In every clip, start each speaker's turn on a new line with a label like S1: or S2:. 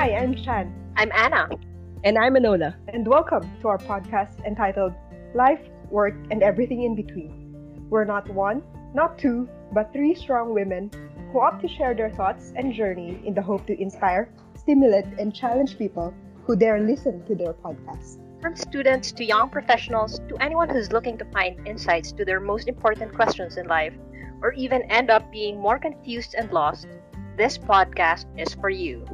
S1: Hi, I'm Shan.
S2: I'm Anna.
S3: And I'm Anola.
S1: And welcome to our podcast entitled Life, Work, and Everything in Between. We're not one, not two, but three strong women who opt to share their thoughts and journey in the hope to inspire, stimulate, and challenge people who dare listen to their podcast.
S2: From students to young professionals to anyone who's looking to find insights to their most important questions in life, or even end up being more confused and lost, this podcast is for you.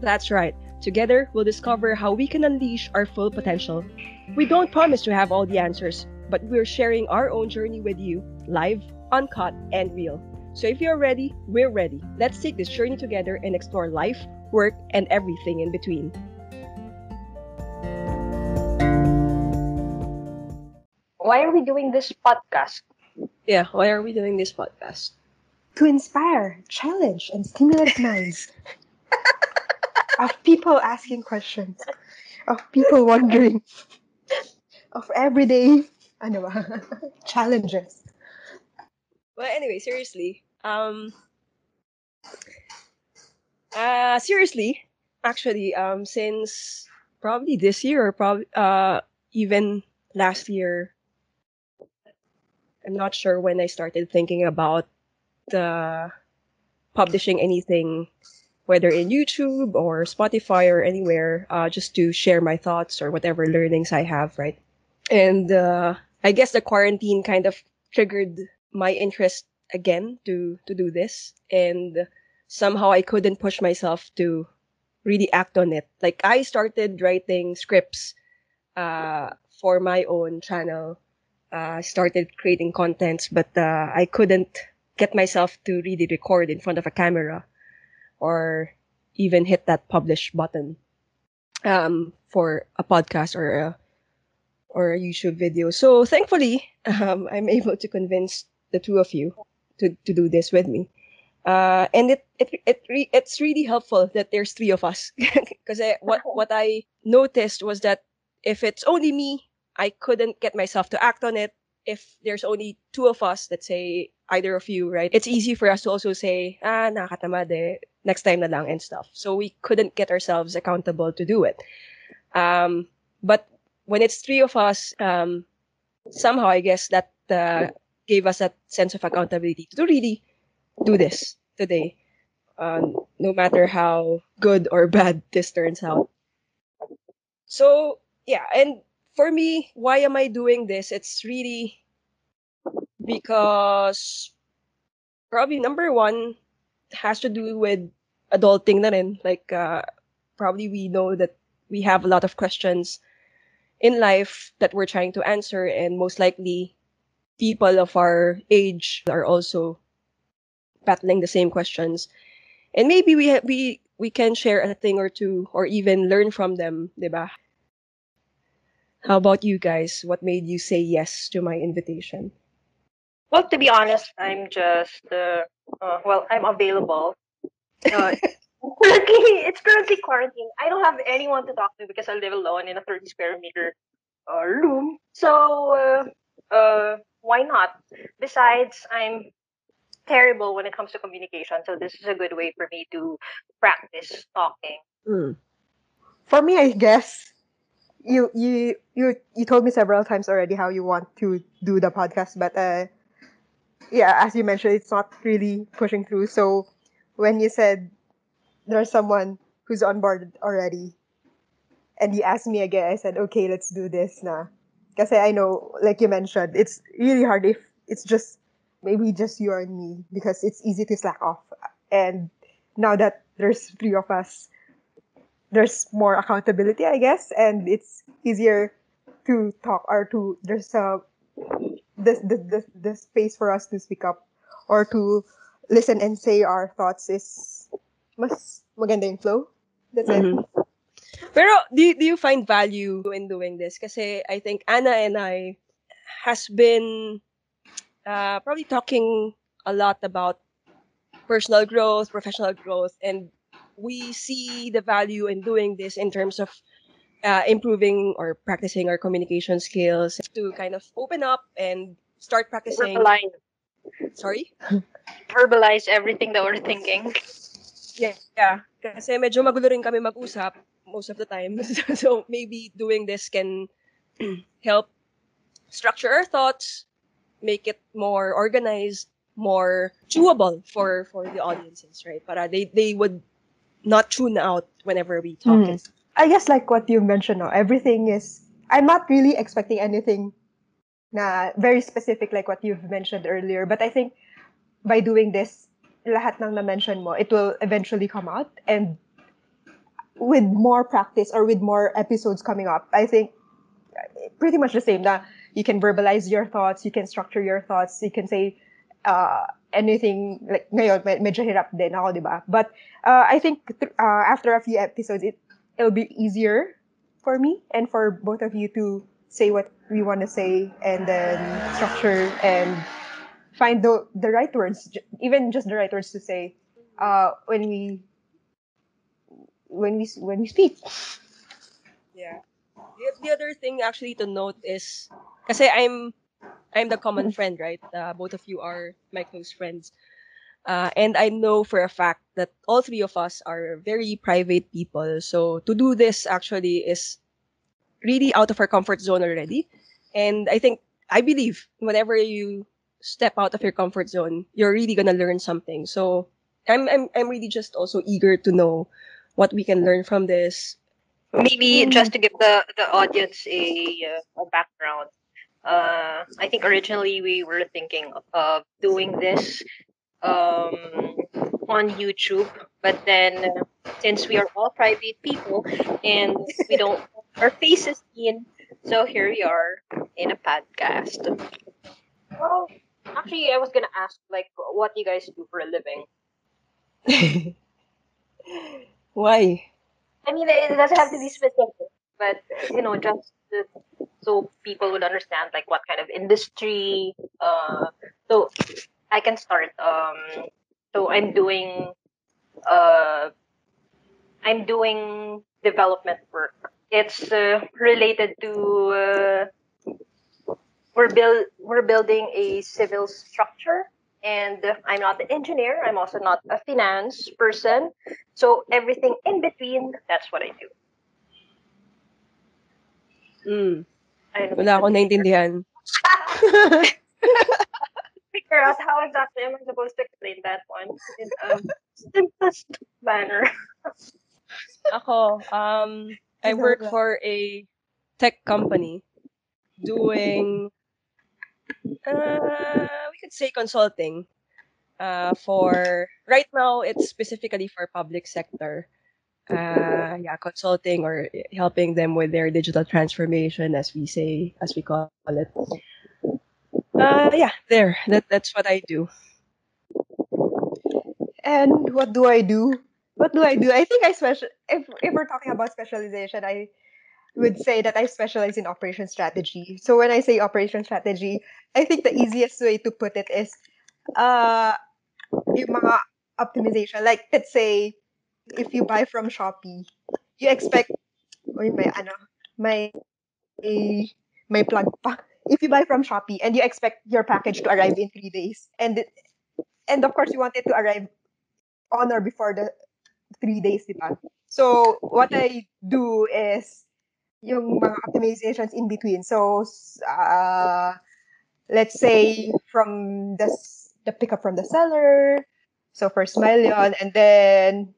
S3: That's right. Together, we'll discover how we can unleash our full potential. We don't promise to have all the answers, but we're sharing our own journey with you, live, uncut, and real. So if you're ready, we're ready. Let's take this journey together and explore life, work, and everything in between.
S2: Why are we doing this podcast?
S3: Yeah, why are we doing this podcast?
S1: To inspire, challenge, and stimulate minds of people asking questions, of people wondering, of everyday ano ba, challenges.
S3: Well, anyway, seriously. Um uh seriously, actually, um since probably this year or probably uh even last year I'm not sure when I started thinking about the publishing anything whether in YouTube or Spotify or anywhere, uh, just to share my thoughts or whatever learnings I have, right? And uh, I guess the quarantine kind of triggered my interest again to to do this, and somehow I couldn't push myself to really act on it. Like I started writing scripts uh, for my own channel, uh, started creating contents, but uh, I couldn't get myself to really record in front of a camera or even hit that publish button um, for a podcast or a or a YouTube video. So thankfully, um, I'm able to convince the two of you to, to do this with me. Uh, and it it it re- it's really helpful that there's three of us because what what I noticed was that if it's only me, I couldn't get myself to act on it. If there's only two of us, let's say either of you, right? It's easy for us to also say, ah, nakatamad eh, next time na lang and stuff. So we couldn't get ourselves accountable to do it. Um, but when it's three of us, um, somehow I guess that uh, gave us that sense of accountability to really do this today, um, no matter how good or bad this turns out. So yeah, and for me, why am I doing this? It's really because probably number one has to do with adulting na rin. Like, uh, probably we know that we have a lot of questions in life that we're trying to answer and most likely people of our age are also battling the same questions. And maybe we ha- we we can share a thing or two or even learn from them, diba? How about you guys? What made you say yes to my invitation?
S2: Well, to be honest, I'm just uh, uh well, I'm available. Uh, currently, it's currently quarantine. I don't have anyone to talk to because I live alone in a 30 square meter uh, room. So, uh, uh, why not? Besides, I'm terrible when it comes to communication, so this is a good way for me to practice talking.
S3: Mm.
S1: For me, I guess you you you you told me several times already how you want to do the podcast, but uh, yeah, as you mentioned, it's not really pushing through. So when you said there's someone who's on board already, and you asked me again, I said, okay, let's do this now. Because I know, like you mentioned, it's really hard if it's just maybe just you and me because it's easy to slack off. And now that there's three of us, there's more accountability, I guess, and it's easier to talk or to there's a this the, the, the space for us to speak up or to listen and say our thoughts is mas maganda yung flow. That's mm-hmm. it.
S3: Pero do, do you find value in doing this? Kasi I think Anna and I has been uh, probably talking a lot about personal growth, professional growth, and we see the value in doing this in terms of uh, improving or practicing our communication skills to kind of open up and start practicing.
S2: Verbalize.
S3: Sorry?
S2: Verbalize everything that we're thinking.
S3: Yeah, yeah. Kasi medyo magulo rin kami mag-usap most of the time. so maybe doing this can help structure our thoughts, make it more organized, more chewable for for the audiences, right? Para they they would not tune out whenever we talk.
S1: Hmm. I guess like what you mentioned, no, everything is. I'm not really expecting anything, na very specific like what you've mentioned earlier. But I think by doing this, lahat ng na-mention mo, it will eventually come out. And with more practice or with more episodes coming up, I think pretty much the same. That you can verbalize your thoughts, you can structure your thoughts, you can say uh, anything like ngayon med- medyo hirap din ako, 'di ba? But uh, I think th- uh, after a few episodes it it'll be easier for me and for both of you to say what we want to say and then structure and find the the right words, even just the right words to say uh, when we when we when we speak.
S3: Yeah. The, the other thing actually to note is kasi I'm I'm the common friend, right? Uh, both of you are my close friends. Uh, and I know for a fact that all three of us are very private people. So to do this actually is really out of our comfort zone already. And I think, I believe whenever you step out of your comfort zone, you're really going to learn something. So I'm, I'm, I'm really just also eager to know what we can learn from this.
S2: Maybe just to give the the audience a, uh, a background. Uh, I think originally we were thinking of doing this um, on YouTube, but then since we are all private people and we don't our faces seen, so here we are in a podcast. Well, actually, I was gonna ask like what you guys do for a living.
S3: Why?
S2: I mean, it doesn't have to be specific, but you know, just uh, so people would understand like what kind of industry. Uh, so I can start. Um, so I'm doing. Uh, I'm doing development work. It's uh, related to. We're build we're building a civil structure and I'm not an engineer. I'm also not a finance person. So everything in between, that's what I do.
S3: Mm.
S2: I don't
S3: Wala
S2: if
S3: akong naintindihan.
S2: figure out how exactly am I supposed to explain that one in a simplest manner.
S3: Ako, um, I work for a tech company doing, uh, we could say consulting. Uh, for right now, it's specifically for public sector. Uh, yeah, consulting or helping them with their digital transformation, as we say, as we call it. Uh, yeah, there. That that's what I do.
S1: And what do I do? What do I do? I think I special. If if we're talking about specialization, I would say that I specialize in operation strategy. So when I say operation strategy, I think the easiest way to put it is, uh, yung mga optimization. Like let's say, if you buy from Shopee, you expect, oy, may ano, may may plug pa. If you buy from Shopee and you expect your package to arrive in three days, and and of course you want it to arrive on or before the three days, di ba? So, what I do is yung mga optimizations in between. So, uh, let's say from the, the pickup from the seller, so first mile yun, and then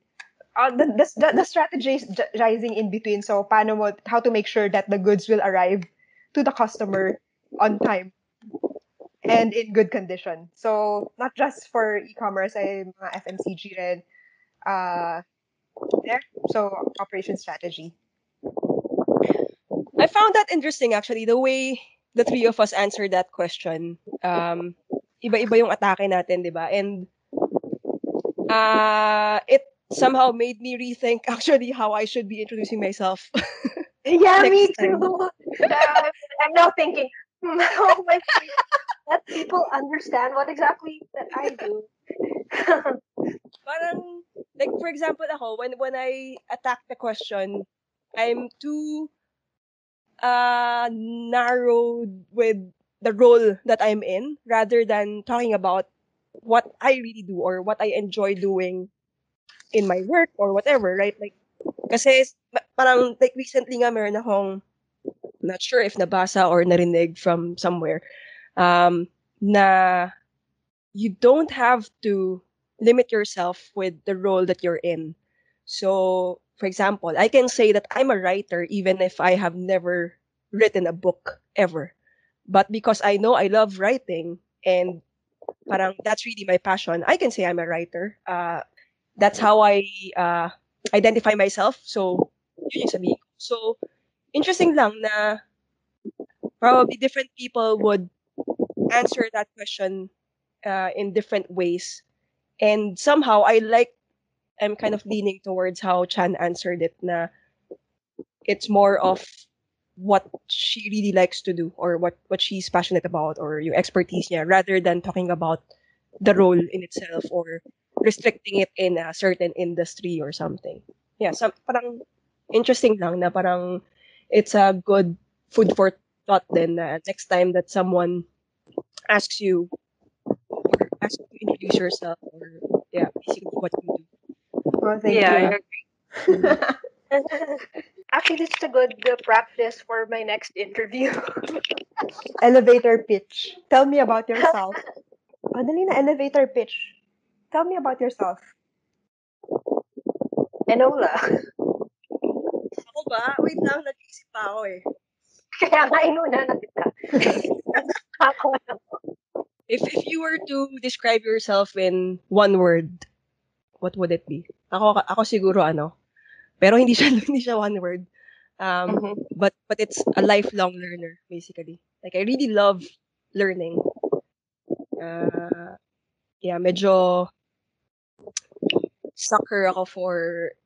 S1: uh, the, the, the, the strategizing in between. So, paano mo, how to make sure that the goods will arrive to the customer on time and in good condition. So, not just for e-commerce, ay mga FMCG rin. Uh, there. So, operation strategy.
S3: I found that interesting actually, the way the three of us answered that question. Um, iba-iba yung atake natin, di ba? And uh, it somehow made me rethink actually how I should be introducing myself.
S2: Yeah, me too. I'm now thinking, how am I let people understand what exactly that I do?
S3: Parang, like for example ako, when, when I attack the question, I'm too uh, narrowed with the role that I'm in rather than talking about what I really do or what I enjoy doing in my work or whatever, right? Like, kasi pa- parang like recently nga meron akong not sure if nabasa or narinig from somewhere um, na you don't have to limit yourself with the role that you're in. So, for example, I can say that I'm a writer even if I have never written a book ever. But because I know I love writing and parang that's really my passion, I can say I'm a writer. Uh, that's how I uh, identify myself. So, yun yung sabihin. So, interesting lang na probably different people would answer that question uh, in different ways. And somehow I like I'm kind of mm-hmm. leaning towards how Chan answered it na it's more of what she really likes to do or what what she's passionate about or your expertise niya rather than talking about the role in itself or restricting it in a certain industry or something. Yeah, some parang interesting lang na parang it's a good food for thought then next time that someone asks you or asks you to introduce yourself or yeah, basically what you do.
S1: Well, thank
S2: yeah,
S1: you.
S2: I agree. Actually, this is a good uh, practice for my next interview.
S1: elevator pitch. Tell me about yourself. Oh, dali na, elevator pitch. Tell me about yourself.
S2: Enola.
S3: Ako ba? Wait lang, nag-iisip pa ako eh.
S2: Kaya nga inuna na kita. Ako.
S3: If if you were to describe yourself in one word, what would it be? Ako ako siguro ano. Pero hindi siya hindi siya one word. Um
S2: Mhm.
S3: but but it's a lifelong learner basically. Like I really love learning. Uh yeah, medyo sucker ako for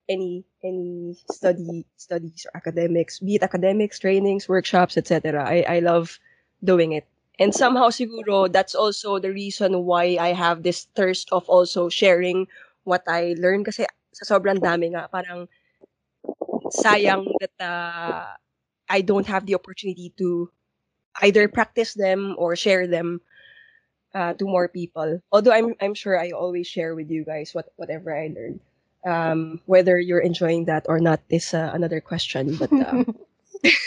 S3: any any study studies or academics, be it academics, trainings, workshops, etc. I I love doing it. And somehow siguro that's also the reason why I have this thirst of also sharing what I learn kasi sa sobrang dami nga parang sayang that uh, I don't have the opportunity to either practice them or share them uh, to more people. Although I'm I'm sure I always share with you guys what whatever I learn. Um, whether you're enjoying that or not is uh, another question. But um,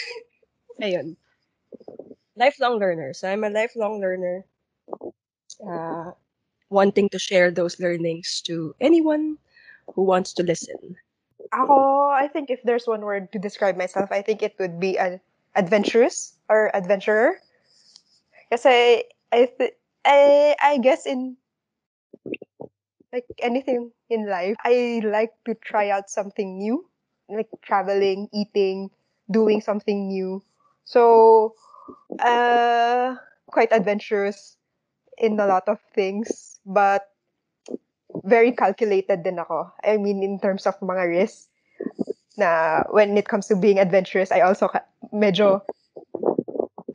S3: ayun. Lifelong learner. So I'm a lifelong learner. Uh, wanting to share those learnings to anyone who wants to listen.
S1: Ako, I think if there's one word to describe myself, I think it would be an adventurous or adventurer. Kasi I, th- I, I guess in like anything in life, I like to try out something new, like traveling, eating, doing something new. So, uh, quite adventurous in a lot of things, but very calculated din ako. I mean, in terms of mga risks, na when it comes to being adventurous, I also ka- medyo,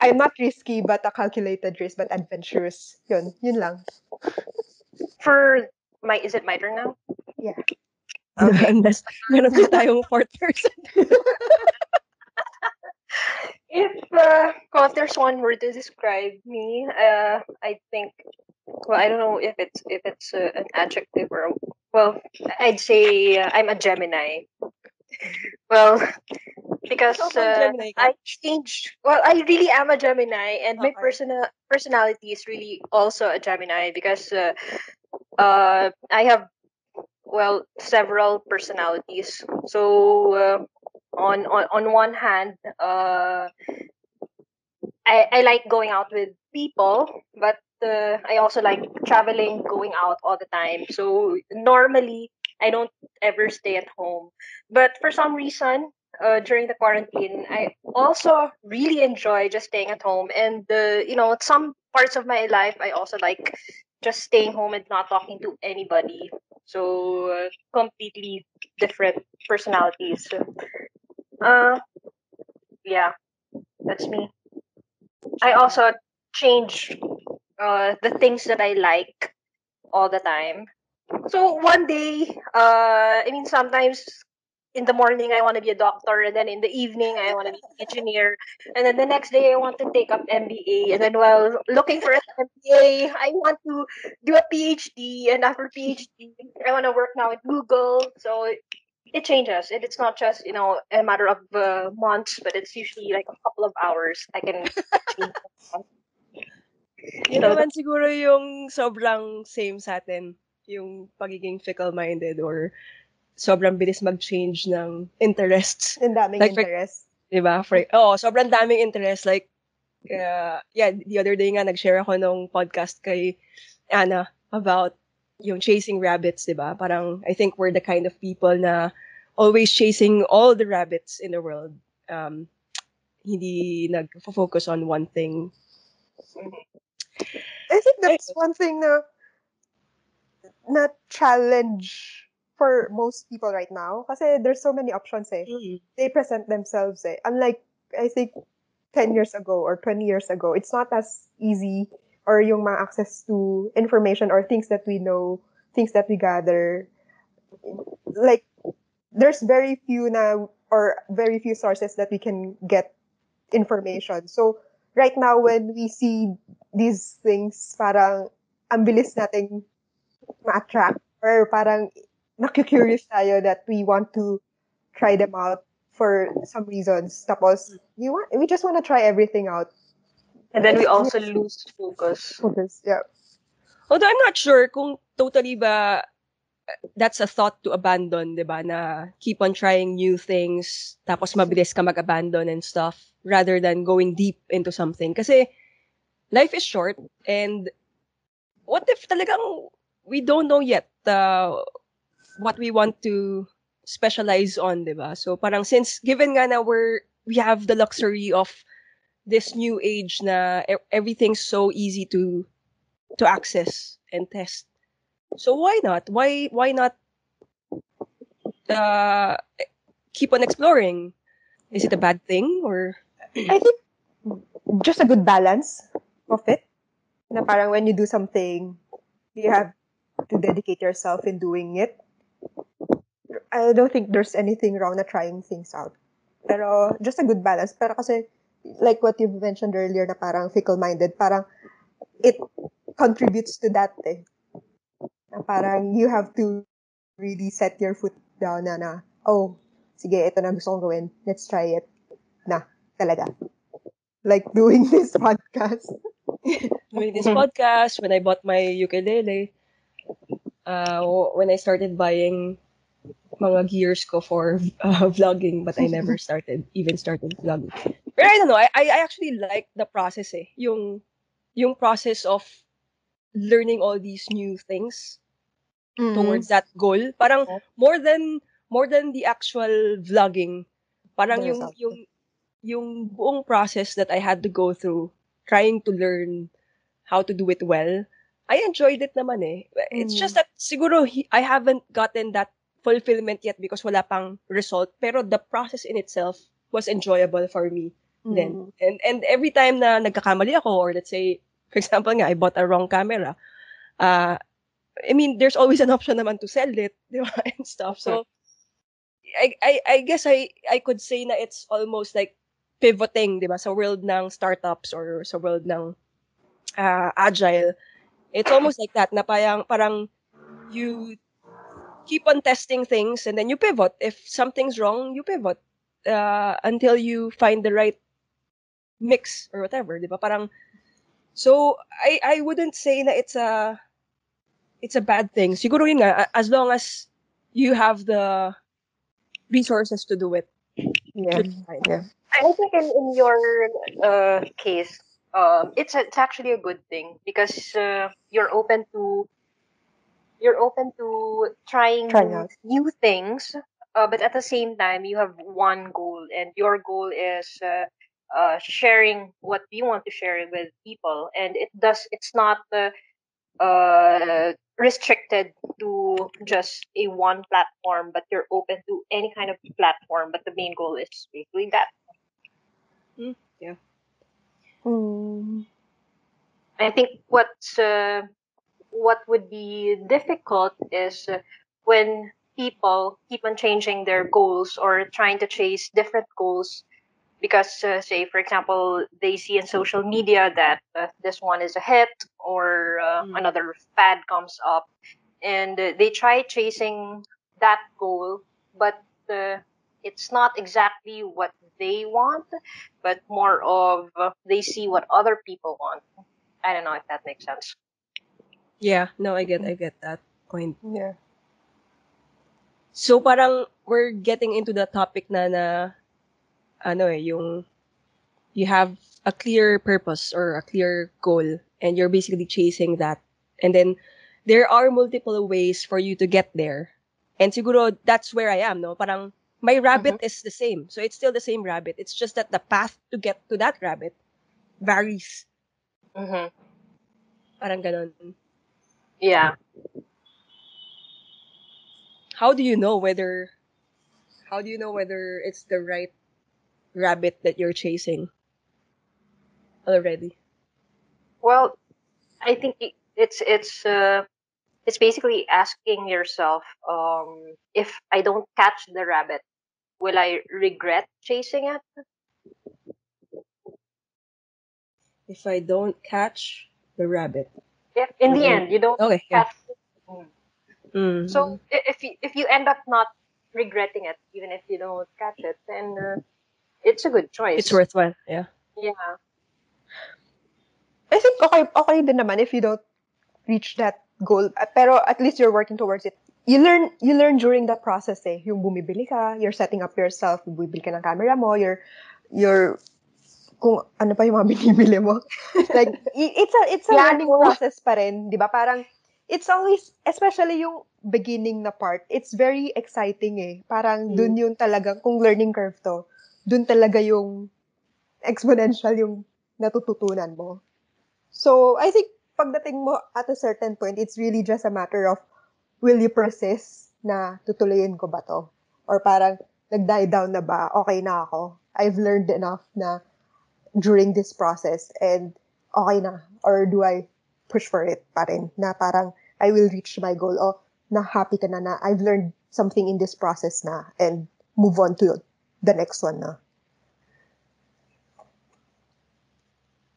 S1: I'm not risky, but a calculated risk, but adventurous. Yun, yun lang.
S2: For my, is it my turn now?
S3: Unless meron pa tayong fourth person.
S2: If uh, there's one word to describe me, uh, I think. Well, I don't know if it's if it's uh, an adjective or well, I'd say uh, I'm a Gemini. Well, because uh? I changed. Well, I really am a Gemini, and my personal personality is really also a Gemini because uh, uh, I have well several personalities. So uh, on on on one hand, uh, I I like going out with people, but uh, I also like traveling, going out all the time. So normally I don't ever stay at home, but for some reason. Uh, during the quarantine, I also really enjoy just staying at home, and uh, you know, some parts of my life I also like just staying home and not talking to anybody. So uh, completely different personalities. Uh, yeah, that's me. I also change uh, the things that I like all the time. So one day, uh, I mean, sometimes in the morning I want to be a doctor, and then in the evening I want to be an engineer, and then the next day I want to take up MBA, and then while looking for an MBA, I want to do a PhD, and after PhD, I want to work now at Google. So it, it changes, and it's not just you know a matter of uh, months, but it's usually like a couple of hours. I can change.
S3: Yun
S2: So,
S3: naman siguro yung sobrang same sa atin, yung pagiging fickle-minded or sobrang bilis mag-change ng interests.
S1: Ang daming
S3: Like, for-
S1: interest.
S3: Di ba? For, oh, sobrang daming interest. Like, uh, yeah, the other day nga, nag-share ako nung podcast kay Anna about yung chasing rabbits, di ba? Parang, I think we're the kind of people na always chasing all the rabbits in the world. Um, hindi nag-focus on one thing.
S1: I think that's one thing na na challenge for most people right now kasi there's so many options eh. They present themselves eh. Unlike I think 10 years ago or 20 years ago, it's not as easy or yung mga access to information or things that we know, things that we gather. Like there's very few na or very few sources that we can get information. So right now when we see these things, parang ang bilis nating ma-attract or parang naku-curious tayo that we want to try them out for some reasons. Tapos, we want, we just want to try everything out.
S2: And then we also lose focus.
S1: Focus, yeah.
S3: Although I'm not sure kung totally ba that's a thought to abandon, 'di ba? Na keep on trying new things tapos mabilis ka mag-abandon and stuff rather than going deep into something. Kasi life is short and what if talagang we don't know yet uh, what we want to specialize on, 'di ba? So parang since given nga na we're we have the luxury of this new age na everything's so easy to to access and test. So why not? Why why not uh, keep on exploring? Is it a bad thing or
S1: I think just a good balance of it. Na parang when you do something, you have to dedicate yourself in doing it. I don't think there's anything wrong na trying things out. Pero just a good balance. Pero kasi, like what you mentioned earlier na parang fickle-minded, parang it contributes to that eh. Na parang you have to really set your foot down na na, oh, sige, ito na gusto kong gawin. Let's try it. Na, talaga. Like doing this podcast.
S3: doing this podcast, when I bought my ukulele, uh, when I started buying mga gears ko for uh, vlogging, but I never started, even started vlogging. But I don't know, I, I actually like the process eh. Yung, yung process of learning all these new things towards that goal. Parang
S1: Yeah.
S3: more than more than the actual vlogging. Parang yung yung yung buong process that I had to go through trying to learn how to do it well. I enjoyed it naman eh. It's
S1: Mm.
S3: just that siguro he- I haven't gotten that fulfillment yet because wala pang result. Pero the process in itself was enjoyable for me then.
S1: Mm.
S3: And and every time na nagkakamali ako or let's say for example nga I bought a wrong camera, uh I mean there's always an option naman to sell it, di ba? And stuff. So I I I guess I I could say na it's almost like pivoting, di ba, sa world ng startups or sa world ng uh, agile. It's almost like that na parang parang you keep on testing things and then you pivot. If something's wrong, you pivot uh, until you find the right mix or whatever, 'di ba? Parang so I I wouldn't say that it's a it's a bad thing. Siguro yun nga a- as long as you have the resources to do it.
S1: Yeah.
S3: should be fine.
S1: Yeah.
S2: I think in, in your uh, case, um, it's a, it's actually a good thing because uh, you're open to you're open to trying
S1: Trying
S2: new, things, uh, but at the same time you have one goal, and your goal is uh, uh, sharing what you want to share with people, and it does it's not uh, uh, restricted to just a one platform, but you're open to any kind of platform. But the main goal is basically that.
S1: Mm.
S2: I think what's uh, what would be difficult is when people keep on changing their goals or trying to chase different goals because, uh, say, for example, they see in social media that uh, this one is a hit or uh,
S3: Mm.
S2: another fad comes up, and uh, they try chasing that goal, but uh, it's not exactly what they want, but more of uh, they see what other people want. I don't know if that makes sense.
S3: Yeah, no, I get I get that point.
S1: Yeah.
S3: So parang we're getting into the topic na na ano eh, yung you have a clear purpose or a clear goal and you're basically chasing that. And then there are multiple ways for you to get there. And siguro that's where I am, no? Parang my rabbit is the same. So it's still the same rabbit. It's just that the path to get to that rabbit varies.
S2: Mm-hmm.
S3: Parang ganon.
S2: Yeah.
S3: How do you know whether how do you know whether it's the right rabbit that you're chasing already?
S2: Well, I think it's it's uh, it's basically asking yourself, um, if I don't catch the rabbit, will I regret chasing it?
S3: If I don't catch the rabbit.
S2: If in the
S3: Mhm.
S2: end you don't
S3: Okay, yeah.
S2: catch it, mm.
S3: Mm.
S2: so if you, if you end up not regretting it, even if you don't catch it, then uh, it's a good choice.
S3: it's worthwhile. Yeah.
S2: Yeah.
S1: I think okay, okay din naman if you don't reach that goal. Uh, Pero at least you're working towards it. You learn, you learn during that process eh. Yung bumibili ka, you're setting up yourself, bumibili ka ng camera mo, you're, you're, kung ano pa yung mga binibili mo. like, it's a, it's a
S2: Yeah,
S1: learning process pa rin, di ba? Parang, it's always, especially yung beginning na part, it's very exciting eh. Parang
S3: Mm.
S1: dun yung talagang, kung learning curve to, dun talaga yung exponential yung natututunan mo. So, I think pagdating mo at a certain point, it's really just a matter of will you persist na tutuloyin ko ba to? Or parang nag-die down na ba? Okay na ako. I've learned enough na during this process and okay na. Or do I push for it pa rin? Na parang I will reach my goal. O na happy ka na na I've learned something in this process na and move on to the next one na.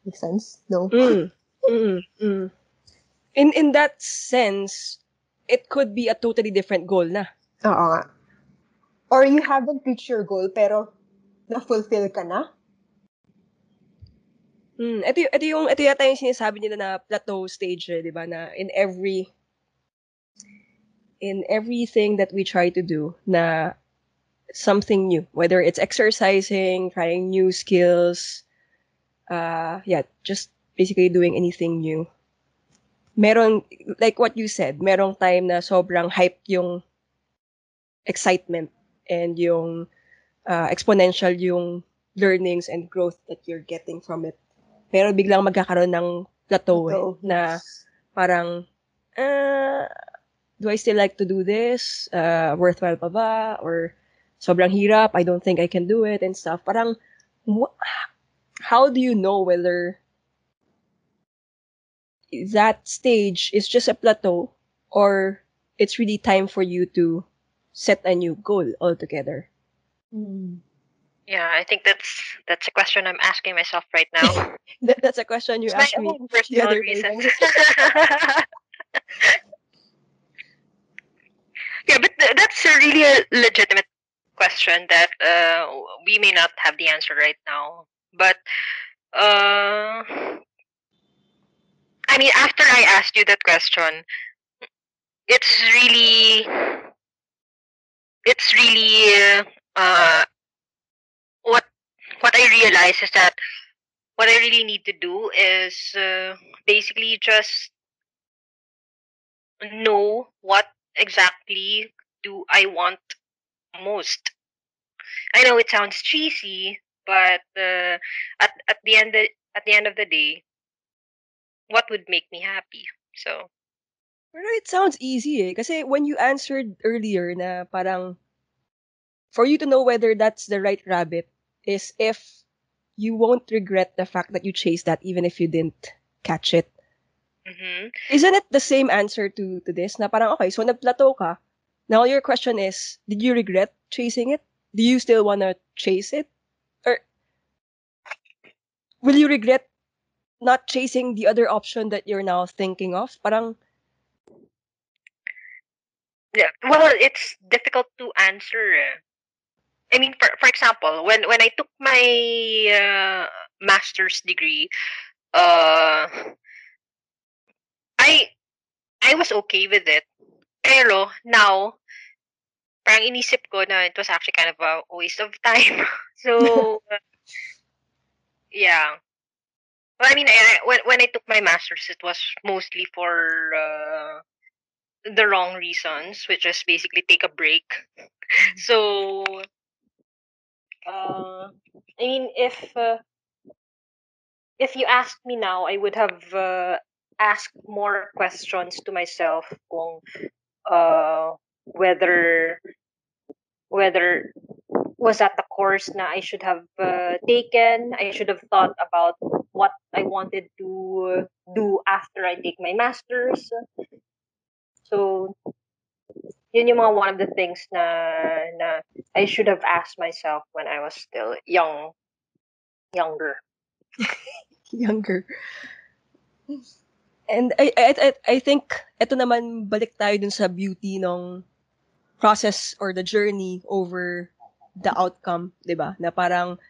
S1: Make sense? No?
S3: Mm. Mm. Mm. In in that sense, it could be a totally different goal na.
S1: Oo nga. Or you haven't reached your goal, pero na-fulfill ka na?
S3: Mm, ito, ito yung ito yata yung sinasabi nila na plateau stage, eh, 'di ba? Na in every in everything that we try to do na something new, whether it's exercising, trying new skills, uh yeah, just basically doing anything new. Meron like what you said, merong time na sobrang hype yung excitement and yung uh, exponential yung learnings and growth that you're getting from it. Pero biglang magkakaroon ng plateau, eh, na parang, uh, do I still like to do this? Uh, worthwhile pa ba? Or sobrang hirap, I don't think I can do it and stuff. Parang, wha- how do you know whether that stage is just a plateau or it's really time for you to set a new goal altogether?
S2: Yeah, I think that's that's a question I'm asking myself right now.
S3: That, that's a question you
S2: It's my
S3: asked me.
S2: own personal
S3: other day.
S2: reasons. yeah, but th- that's a really a legitimate question that uh, we may not have the answer right now. But uh, I mean, after I asked you that question, it's really, it's really uh, what I realize is that what I really need to do is uh, basically just know what exactly do I want most. I know it sounds cheesy, but uh, at at the end of, at the end of the day, what would make me happy? So
S3: Pero it sounds easy eh. Kasi when you answered earlier na parang for you to know whether that's the right rabbit is if you won't regret the fact that you chased that even if you didn't catch it.
S2: mhm.
S3: Isn't it the same answer to to this? Na parang, okay, so nag-plateau ka, Now your question is, did you regret chasing it? Do you still want to chase it? Or will you regret not chasing the other option that you're now thinking of? Parang
S2: Yeah. Well, it's difficult to answer. I mean, for for example, when when I took my uh, master's degree, uh, I I was okay with it. Pero now, parang inisip ko na it was actually kind of a waste of time. so, yeah. Well, I mean, I, I- when when I took my master's, it was mostly for uh, the wrong reasons, which is basically take a break. So, uh, I mean, if uh, if you asked me now, I would have uh, asked more questions to myself kung uh, whether whether was that the course na I should have uh, taken. I should have thought about what I wanted to do after I take my masters. So, yun yung mga one of the things na, na I should have asked myself when I was still young, younger.
S3: younger. And I, I, I, I think, eto naman, balik tayo dun sa beauty ng process or the journey over the outcome, di ba? Na parang,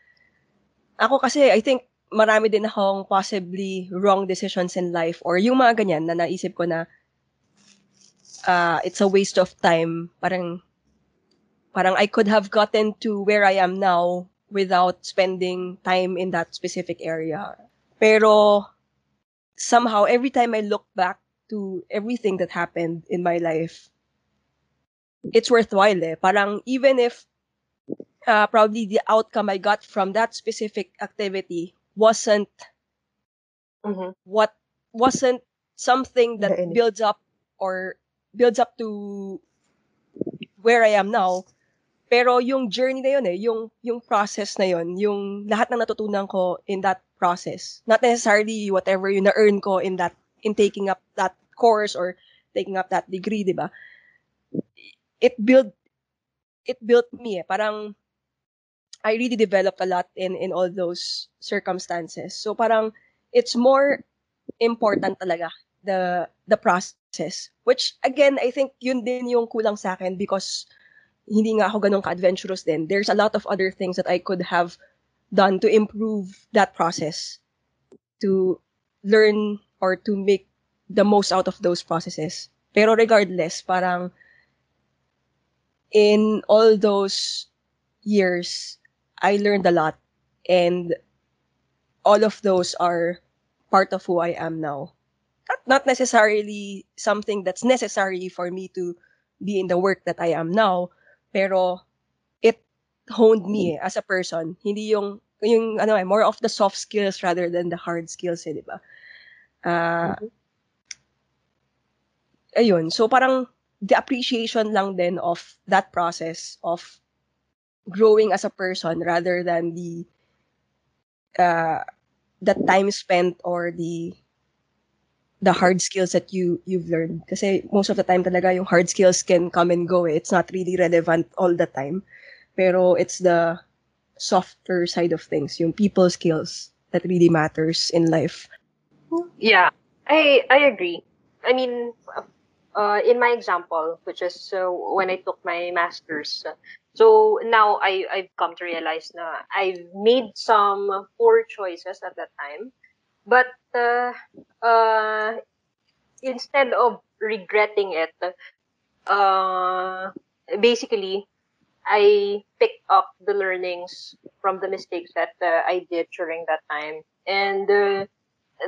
S3: ako kasi, I think, marami din akong possibly wrong decisions in life or yung mga ganyan na naisip ko na uh, it's a waste of time. Parang, parang I could have gotten to where I am now without spending time in that specific area. Pero somehow every time I look back to everything that happened in my life, it's worthwhile eh. Parang even if uh, probably the outcome I got from that specific activity wasn't
S2: Mm-hmm.
S3: what wasn't something that builds up or builds up to where I am now. Pero yung journey na yun eh, yung, yung process na yun, yung lahat ng natutunan ko in that process. Not necessarily whatever yung na-earn ko in that, in taking up that course or taking up that degree, di ba? It built, it built me eh. Parang, I really developed a lot in, in all those circumstances. So parang, it's more important talaga the the process. Which again I think yun din yung kulang sa akin because hindi nga ako ganun ka-adventurous din. There's a lot of other things that I could have done to improve that process to learn or to make the most out of those processes. Pero regardless parang in all those years I learned a lot and all of those are part of who I am now. Not, necessarily something that's necessary for me to be in the work that I am now, pero it honed me eh, as a person. Hindi yung, yung ano eh, more of the soft skills rather than the hard skills eh, di ba? Ah, ayun, so parang the appreciation lang then of that process of growing as a person rather than the uh, the time spent or the the hard skills that you you've learned kasi most of the time talaga yung hard skills can come and go eh. it's not really relevant all the time pero it's the softer side of things yung people skills that really matters in life
S2: Yeah, I I agree. I mean, uh, in my example, which is uh, when I took my master's, so now I I've come to realize na I've made some poor choices at that time, but uh, uh, instead of regretting it, uh, basically I picked up the learnings from the mistakes that uh, I did during that time, and. Uh,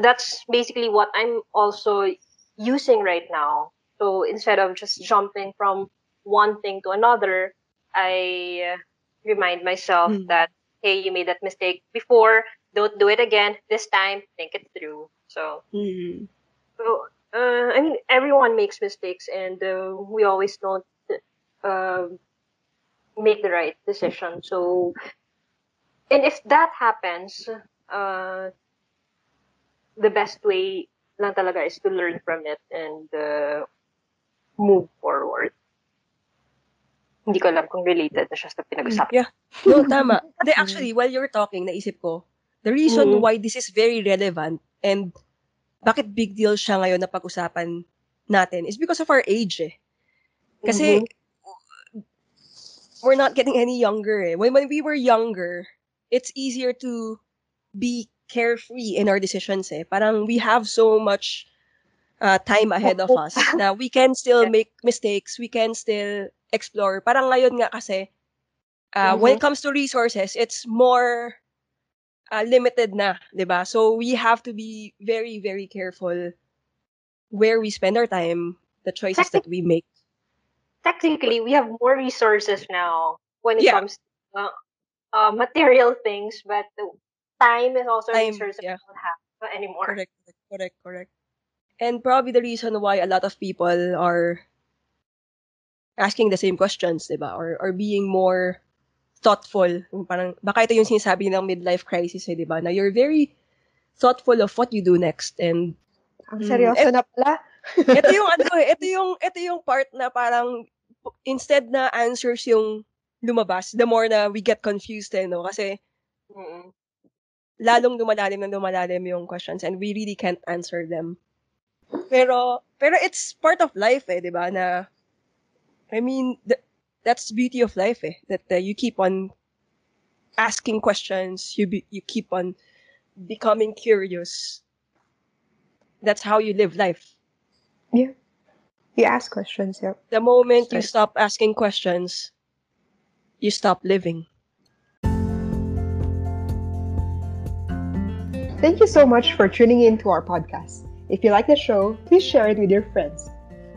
S2: that's basically what I'm also using right now. So instead of just jumping from one thing to another, I uh, remind myself
S3: Mm.
S2: that hey, you made that mistake before. Don't do it again. This time, think it through. So,
S3: Hmm.
S2: so uh, I mean, everyone makes mistakes, and uh, we always don't uh, make the right decision. So, and if that happens, uh, the best way lang talaga is to learn from it and uh, move forward. Hindi ko alam kung related na siya sa pinag-usapan.
S3: Yeah. No, tama. Hindi, actually, while you're talking, naisip ko, the reason
S2: Mm.
S3: why this is very relevant and bakit big deal siya ngayon na pag-usapan natin is because of our age eh. Kasi we're not getting any younger eh. When, when we were younger, it's easier to be carefree in our decisions eh. Parang we have so much uh, time ahead of us na we can still make mistakes, we can still explore. Parang ngayon nga kasi, uh, when it comes to resources, it's more uh, limited na, 'di ba? So we have to be very very careful where we spend our time, the choices that we make.
S2: Technically, we have more resources now when it
S3: Yeah.
S2: comes to uh, uh, material things, but the time is also a
S3: Time,
S2: resource that
S3: yeah.
S2: we don't have anymore.
S3: Correct, correct, correct, correct. And probably the reason why a lot of people are asking the same questions, ba? Or or being more thoughtful. Yung Parang baka ito yung sinasabi ng midlife crisis, eh, 'di ba? Na you're very thoughtful of what you do next and
S1: Ang
S3: Mm,
S1: seryoso na pala.
S3: ito yung ano eh, ito yung ito yung part na parang instead na answers yung lumabas, the more na we get confused eh, no? Kasi
S2: Mm-mm.
S3: lalong lumalalim ng lumalalim yung questions and we really can't answer them. Pero pero it's part of life eh, 'di ba? Na I mean, th- that's the beauty of life eh, that uh, you keep on asking questions, you be, you keep on becoming curious. That's how you live life. Yeah.
S1: You ask questions, yeah.
S3: The moment you stop asking questions, you stop living.
S1: Thank you so much for tuning in to our podcast. If you like the show, please share it with your friends.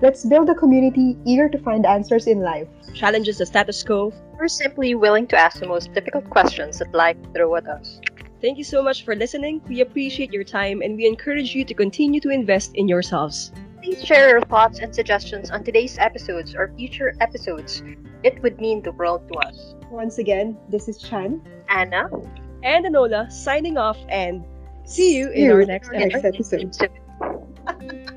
S1: Let's build a community eager to find answers in life.
S3: Challenges the status quo.
S2: We're simply willing to ask the most difficult questions that life throw at us.
S3: Thank you so much for listening. We appreciate your time and we encourage you to continue to invest in yourselves.
S2: Please share your thoughts and suggestions on today's episodes or future episodes. It would mean the world to us.
S1: Once again, this is Chan.
S2: Anna,
S3: And Anola signing off and see you in
S1: You
S3: our
S1: in
S3: next
S1: our next
S3: episode.
S1: episode.
S2: episode.